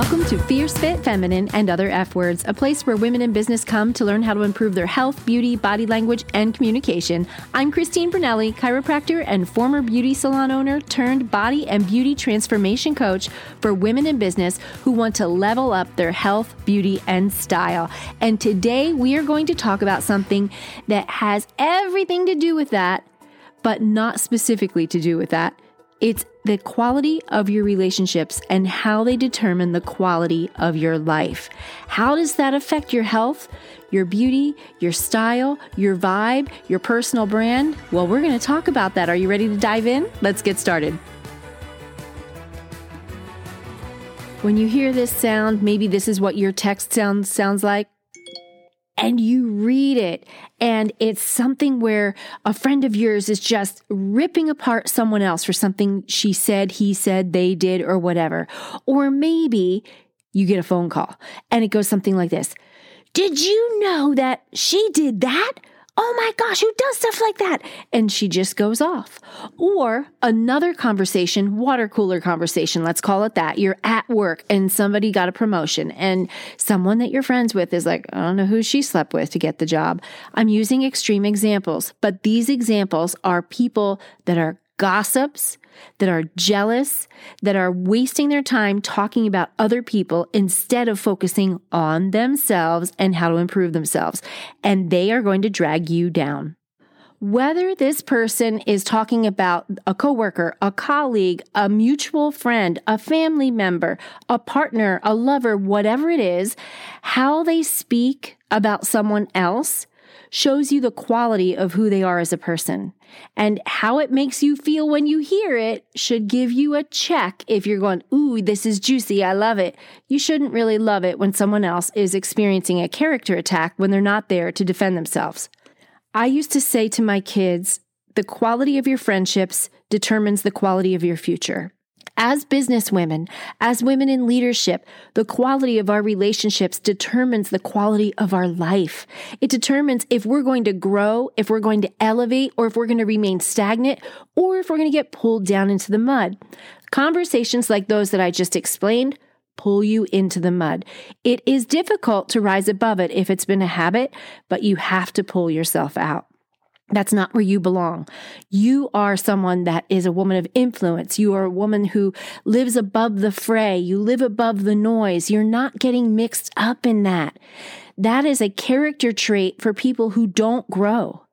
Welcome to Fierce Fit Feminine and Other F Words, a place where women in business come to learn how to improve their health, beauty, body language, and communication. I'm Christine Brunelli, chiropractor and former beauty salon owner turned body and beauty transformation coach for women in business who want to level up their health, beauty, and style. And today we are going to talk about something that has everything to do with that, but not specifically to do with that. It's the quality of your relationships and how they determine the quality of your life. How does that affect your health, your beauty, your style, your vibe, your personal brand? Well, we're going to talk about that. Are you ready to dive in? Let's get started. When you hear this sound, maybe this is what your text sound sounds like and you read it and it's something where a friend of yours is just ripping apart someone else for something she said, he said, they did, or whatever. Or maybe you get a phone call and it goes something like this. Did you know that she did that? Oh my gosh, who does stuff like that? And she just goes off. Or another conversation, water cooler conversation, let's call it that. You're at work and somebody got a promotion and someone that you're friends with is like, I don't know who she slept with to get the job. I'm using extreme examples, but these examples are people that are gossips, that are jealous, that are wasting their time talking about other people instead of focusing on themselves and how to improve themselves. And they are going to drag you down. Whether this person is talking about a coworker, a colleague, a mutual friend, a family member, a partner, a lover, whatever it is, how they speak about someone else shows you the quality of who they are as a person. And how it makes you feel when you hear it should give you a check if you're going, Ooh, this is juicy. I love it. You shouldn't really love it when someone else is experiencing a character attack when they're not there to defend themselves. I used to say to my kids, the quality of your friendships determines the quality of your future. As business women, as women in leadership, the quality of our relationships determines the quality of our life. It determines if we're going to grow, if we're going to elevate, or if we're going to remain stagnant, or if we're going to get pulled down into the mud. Conversations like those that I just explained pull you into the mud. It is difficult to rise above it if it's been a habit, but you have to pull yourself out. That's not where you belong. You are someone that is a woman of influence. You are a woman who lives above the fray. You live above the noise. You're not getting mixed up in that. That is a character trait for people who don't grow.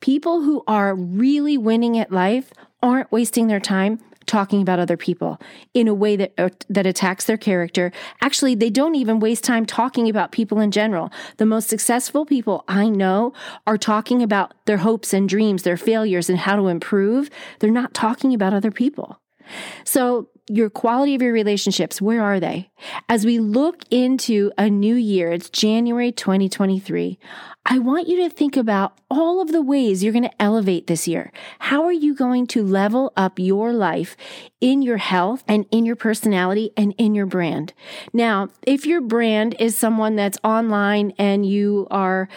People who are really winning at life aren't wasting their time talking about other people in a way that uh, that attacks their character. Actually, they don't even waste time talking about people in general. The most successful people I know are talking about their hopes and dreams, their failures and how to improve. They're not talking about other people. So your quality of your relationships, where are they? As we look into a new year, it's January 2023. I want you to think about all of the ways you're going to elevate this year. How are you going to level up your life in your health and in your personality and in your brand? Now, if your brand is someone that's online and you are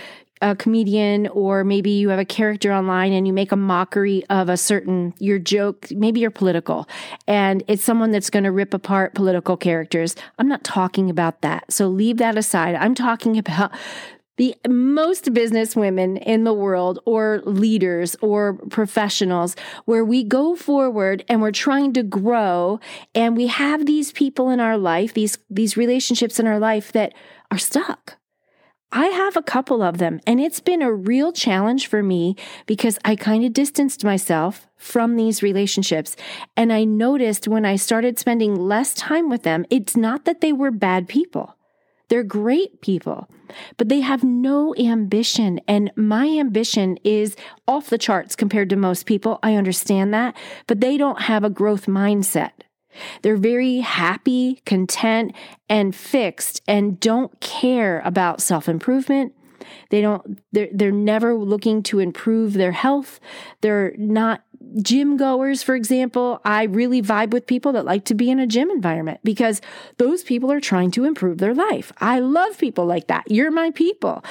a comedian or maybe you have a character online and you make a mockery of a certain your joke maybe you're political and it's someone that's going to rip apart political characters. I'm not talking about that. So leave that aside. I'm talking about the most business women in the world or leaders or professionals where we go forward and we're trying to grow and we have these people in our life these these relationships in our life that are stuck I have a couple of them, and it's been a real challenge for me because I kind of distanced myself from these relationships. And I noticed when I started spending less time with them, it's not that they were bad people. They're great people, but they have no ambition. And my ambition is off the charts compared to most people. I understand that, but they don't have a growth mindset. They're very happy, content, and fixed and don't care about self improvement. They don't, they're, they're never looking to improve their health. They're not gym goers, for example, I really vibe with people that like to be in a gym environment because those people are trying to improve their life. I love people like that. You're my people.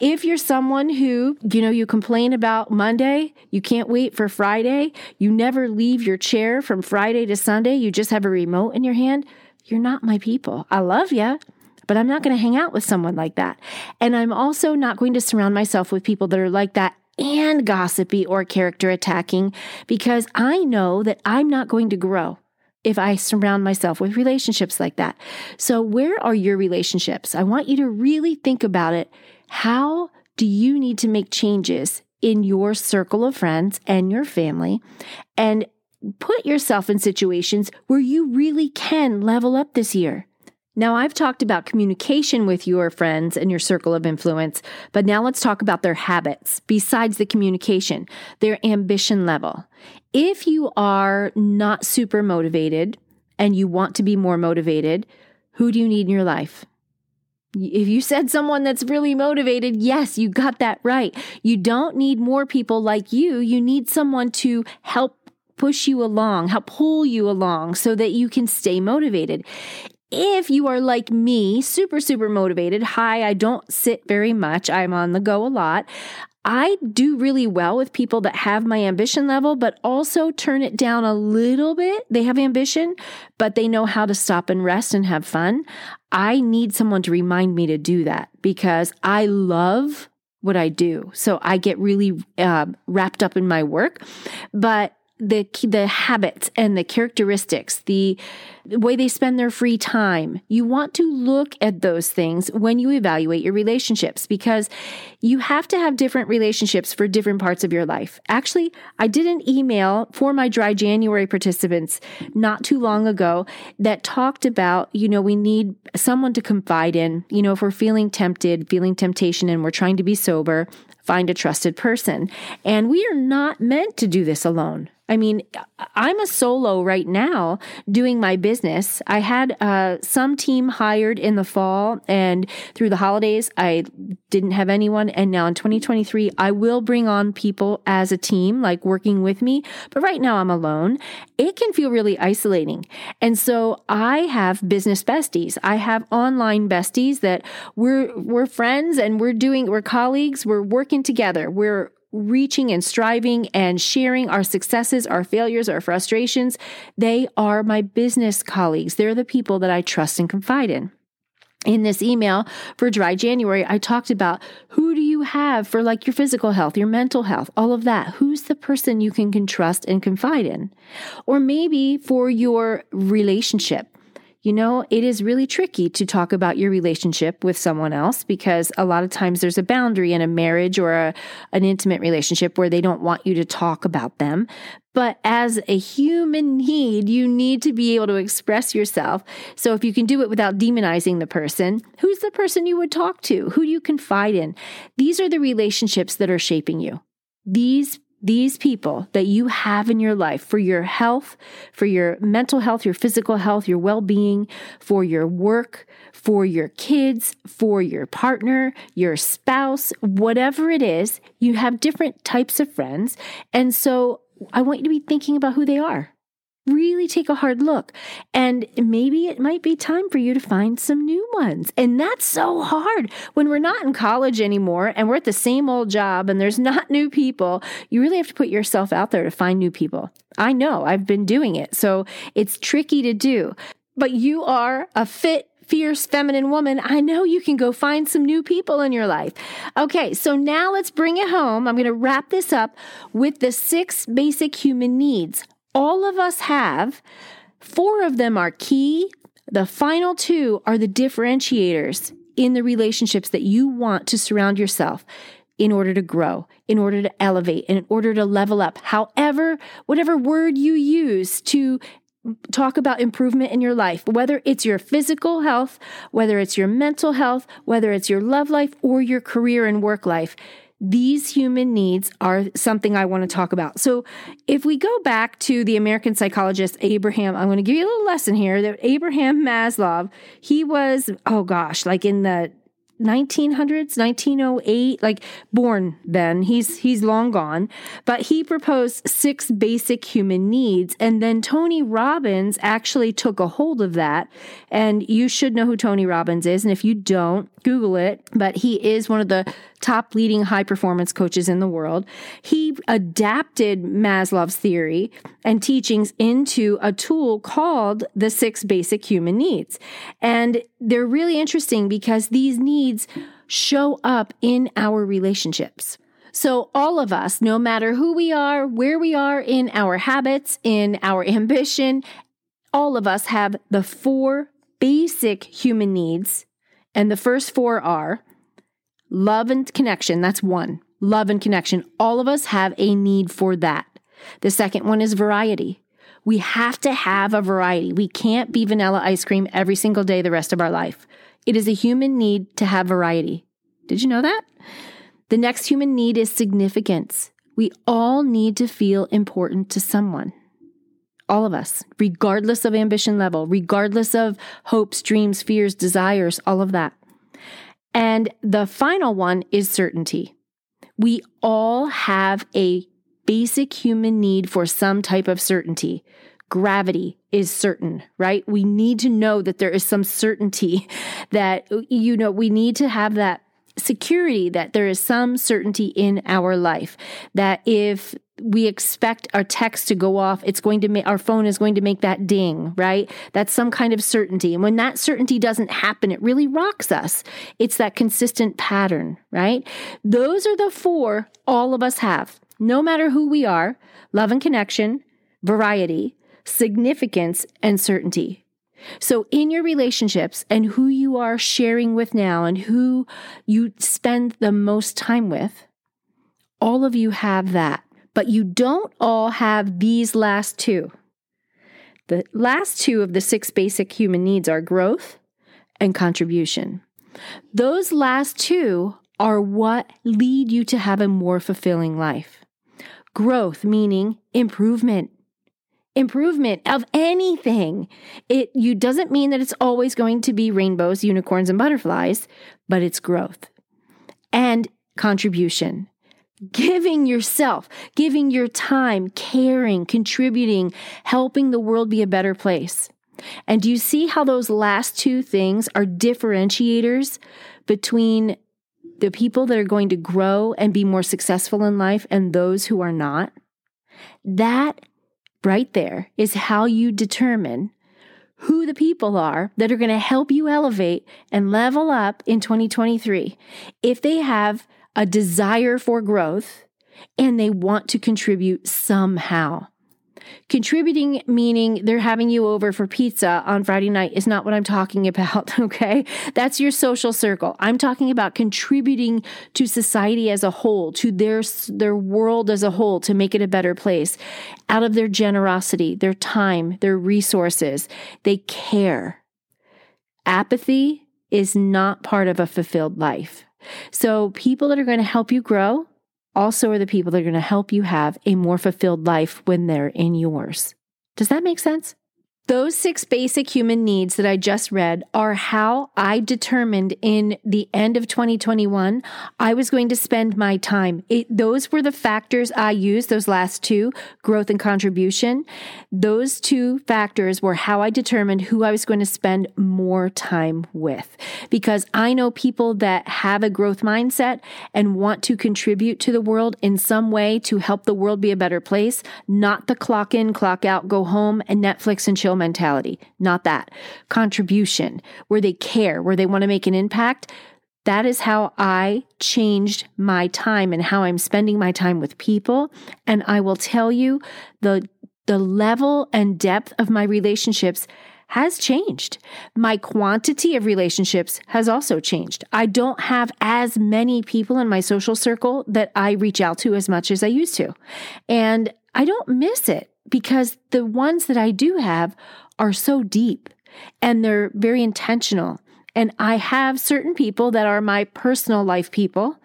If you're someone who, you know, you complain about Monday, you can't wait for Friday, you never leave your chair from Friday to Sunday, you just have a remote in your hand, you're not my people. I love you, but I'm not going to hang out with someone like that. And I'm also not going to surround myself with people that are like that and gossipy or character attacking because I know that I'm not going to grow if I surround myself with relationships like that. So, where are your relationships? I want you to really think about it. How do you need to make changes in your circle of friends and your family? And put yourself in situations where you really can level up this year. Now, I've talked about communication with your friends and your circle of influence, but now let's talk about their habits besides the communication, their ambition level. If you are not super motivated and you want to be more motivated, who do you need in your life? If you said someone that's really motivated, yes, you got that right. You don't need more people like you. You need someone to help push you along, help pull you along so that you can stay motivated. If you are like me, super, super motivated, hi, I don't sit very much, I'm on the go a lot. I do really well with people that have my ambition level, but also turn it down a little bit. They have ambition, but they know how to stop and rest and have fun. I need someone to remind me to do that because I love what I do. So I get really uh, wrapped up in my work, but the the habits and the characteristics, the way they spend their free time. You want to look at those things when you evaluate your relationships because you have to have different relationships for different parts of your life. Actually, I did an email for my dry January participants not too long ago that talked about, you know, we need someone to confide in. You know, if we're feeling tempted, feeling temptation and we're trying to be sober, find a trusted person. And we are not meant to do this alone. I mean, I'm a solo right now doing my business. I had uh, some team hired in the fall, and through the holidays, I didn't have anyone. And now in 2023, I will bring on people as a team, like working with me. But right now, I'm alone. It can feel really isolating. And so I have business besties. I have online besties that we're we're friends and we're doing we're colleagues. We're working together. We're reaching and striving and sharing our successes, our failures, our frustrations. They are my business colleagues. They're the people that I trust and confide in. In this email for dry January, I talked about who do you have for like your physical health, your mental health, all of that. Who's the person you can trust and confide in? Or maybe for your relationship. You know, it is really tricky to talk about your relationship with someone else because a lot of times there's a boundary in a marriage or a, an intimate relationship where they don't want you to talk about them. But as a human need, you need to be able to express yourself. So if you can do it without demonizing the person, who's the person you would talk to? Who do you confide in? These are the relationships that are shaping you. These these people that you have in your life for your health, for your mental health, your physical health, your well being, for your work, for your kids, for your partner, your spouse, whatever it is, you have different types of friends. And so I want you to be thinking about who they are really take a hard look. And maybe it might be time for you to find some new ones. And that's so hard when we're not in college anymore and we're at the same old job and there's not new people. You really have to put yourself out there to find new people. I know I've been doing it. So it's tricky to do. But you are a fit fierce feminine woman, I know you can go find some new people in your life. Okay, so now let's bring it home. I'm going to wrap this up with the six basic human needs all of us have. Four of them are key. The final two are the differentiators in the relationships that you want to surround yourself in order to grow, in order to elevate, in order to level up. However, whatever word you use to talk about improvement in your life, whether it's your physical health, whether it's your mental health, whether it's your love life or your career and work life, these human needs are something I want to talk about. So, if we go back to the American psychologist Abraham, I'm going to give you a little lesson here that Abraham Maslow, he was, oh gosh, like in the 1900s 1908 like born then he's he's long gone but he proposed six basic human needs and then tony robbins actually took a hold of that and you should know who tony robbins is and if you don't google it but he is one of the top leading high performance coaches in the world. He adapted Maslow's theory and teachings into a tool called the six basic human needs. And they're really interesting because these needs show up in our relationships. So, all of us, no matter who we are, where we are in our habits, in our ambition, all of us have the four basic human needs. And the first four are love and connection. That's one. Love and connection. All of us have a need for that. The second one is variety. We have to have a variety. We can't be vanilla ice cream every single day the rest of our life. It is a human need to have variety. Did you know that? The next human need is significance. We all need to feel important to someone. All of us, regardless of ambition level, regardless of hopes, dreams, fears, desires, all of that. And the final one is certainty. We all have a basic human need for some type of certainty. Gravity is certain, right? We need to know that there is some certainty that, you know, we need to have that security that there is some certainty in our life that if we expect our text to go off it's going to make our phone is going to make that ding right? That's some kind of certainty. And when that certainty doesn't happen it really rocks us. It's that consistent pattern right? Those are the four all of us have. No matter who we are love and connection variety significance and certainty so, in your relationships and who you are sharing with now and who you spend the most time with, all of you have that. But you don't all have these last two. The last two of the six basic human needs are growth and contribution. Those last two are what lead you to have a more fulfilling life. Growth, meaning improvement, improvement of anything. It you doesn't mean that it's always going to be rainbows, unicorns and butterflies, but it's growth. And contribution. Giving yourself, giving your time, caring, contributing, helping the world be a better place. And do you see how those last two things are differentiators between the people that are going to grow and be more successful in life and those who are not? That right there is how you determine who the people are that are going to help you elevate and level up in 2023. If they have a desire for growth and they want to contribute somehow. Contributing, meaning they're having you over for pizza on Friday night, is not what I'm talking about, okay? That's your social circle. I'm talking about contributing to society as a whole, to their, their world as a whole, to make it a better place. Out of their generosity, their time, their resources, they care. Apathy is not part of a fulfilled life. So, people that are going to help you grow, also are the people that are going to help you have a more fulfilled life when they're in yours. Does that make sense? Those six basic human needs that I just read are how I determined in the end of 2021 I was going to spend my time. It, those were the factors I used, those last two, growth and contribution. Those two factors were how I determined who I was going to spend more time with. Because I know people that have a growth mindset and want to contribute to the world in some way to help the world be a better place, not the clock in, clock out, go home and Netflix and chill mentality, not that. Contribution, where they care, where they want to make an impact. That is how I changed my time and how I'm spending my time with people. And I will tell you the, the level and depth of my relationships has changed. My quantity of relationships has also changed. I don't have as many people in my social circle that I reach out to as much as I used to. And I don't miss it because the ones that I do have are so deep and they're very intentional. And I have certain people that are my personal life people.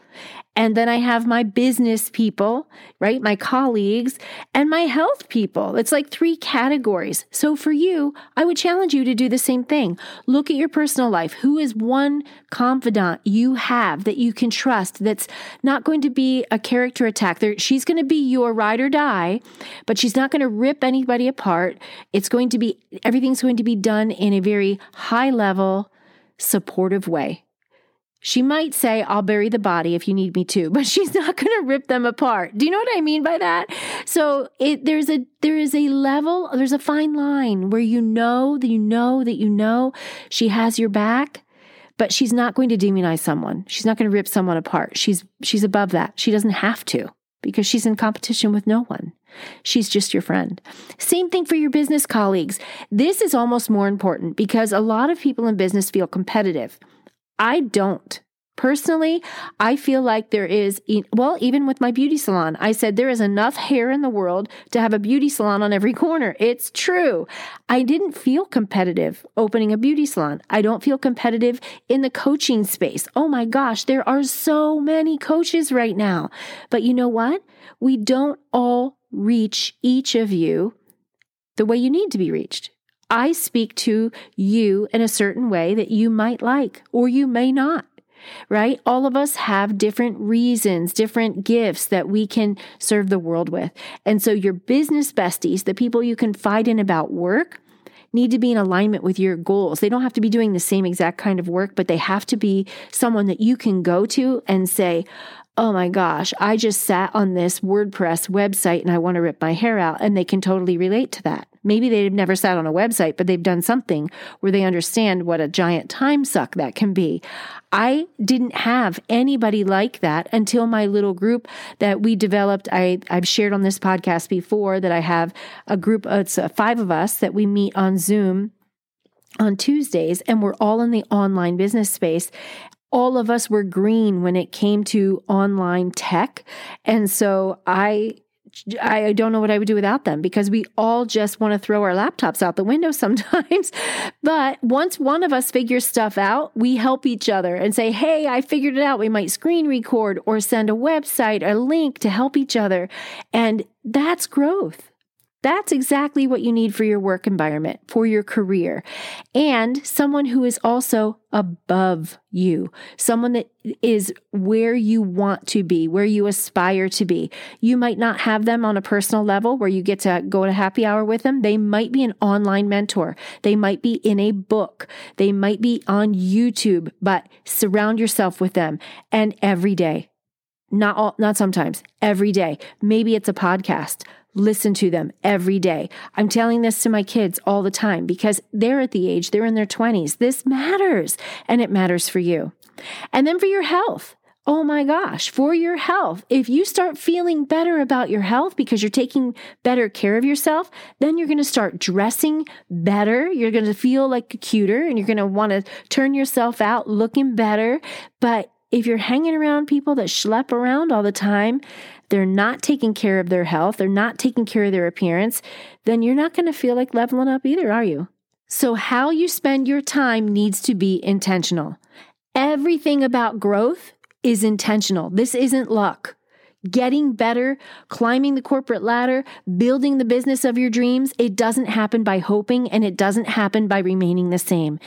And then I have my business people, right? My colleagues and my health people. It's like three categories. So for you, I would challenge you to do the same thing. Look at your personal life. Who is one confidant you have that you can trust that's not going to be a character attack? There, she's going to be your ride or die, but she's not going to rip anybody apart. It's going to be, everything's going to be done in a very high level, supportive way. She might say, I'll bury the body if you need me to, but she's not going to rip them apart. Do you know what I mean by that? So it, there's a, there is a level, there's a fine line where you know that you know that you know she has your back, but she's not going to demonize someone. She's not going to rip someone apart. She's, she's above that. She doesn't have to because she's in competition with no one. She's just your friend. Same thing for your business colleagues. This is almost more important because a lot of people in business feel competitive. I don't. Personally, I feel like there is, well, even with my beauty salon, I said there is enough hair in the world to have a beauty salon on every corner. It's true. I didn't feel competitive opening a beauty salon. I don't feel competitive in the coaching space. Oh my gosh, there are so many coaches right now. But you know what? We don't all reach each of you the way you need to be reached. I speak to you in a certain way that you might like or you may not, right? All of us have different reasons, different gifts that we can serve the world with. And so your business besties, the people you confide in about work, need to be in alignment with your goals. They don't have to be doing the same exact kind of work, but they have to be someone that you can go to and say, Oh my gosh, I just sat on this WordPress website and I want to rip my hair out. And they can totally relate to that. Maybe they've never sat on a website, but they've done something where they understand what a giant time suck that can be. I didn't have anybody like that until my little group that we developed. I, I've shared on this podcast before that I have a group, it's uh, five of us that we meet on Zoom on Tuesdays, and we're all in the online business space all of us were green when it came to online tech. And so I I don't know what I would do without them because we all just want to throw our laptops out the window sometimes. but once one of us figures stuff out, we help each other and say, Hey, I figured it out. We might screen record or send a website, a link to help each other. And that's growth. That's exactly what you need for your work environment, for your career, and someone who is also above you, someone that is where you want to be, where you aspire to be. You might not have them on a personal level where you get to go to happy hour with them. They might be an online mentor. They might be in a book. They might be on YouTube, but surround yourself with them and every day. Not all, not sometimes, every day. Maybe it's a podcast listen to them every day. I'm telling this to my kids all the time because they're at the age, they're in their 20s. This matters and it matters for you. And then for your health. Oh my gosh, for your health. If you start feeling better about your health because you're taking better care of yourself, then you're going to start dressing better. You're going to feel like cuter and you're going to want to turn yourself out looking better. But if you're hanging around people that schlep around all the time, they're not taking care of their health, they're not taking care of their appearance, then you're not going to feel like leveling up either, are you? So, how you spend your time needs to be intentional. Everything about growth is intentional. This isn't luck. Getting better, climbing the corporate ladder, building the business of your dreams, it doesn't happen by hoping and it doesn't happen by remaining the same.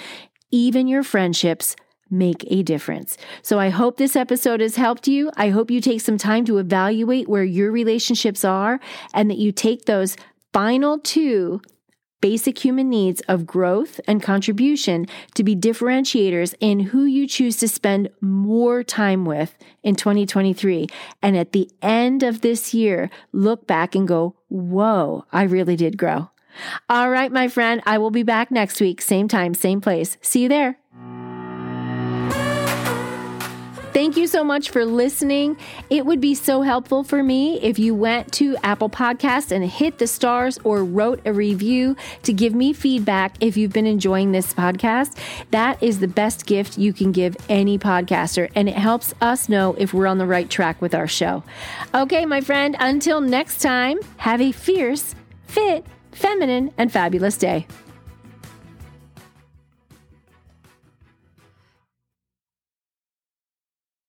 Even your friendships make a difference. So I hope this episode has helped you. I hope you take some time to evaluate where your relationships are and that you take those final two basic human needs of growth and contribution to be differentiators in who you choose to spend more time with in 2023. And at the end of this year, look back and go, whoa, I really did grow. All right, my friend, I will be back next week, same time, same place. See you there. Thank you so much for listening. It would be so helpful for me if you went to Apple Podcasts and hit the stars or wrote a review to give me feedback if you've been enjoying this podcast. That is the best gift you can give any podcaster, and it helps us know if we're on the right track with our show. Okay, my friend, until next time, have a fierce, fit, feminine, and fabulous day.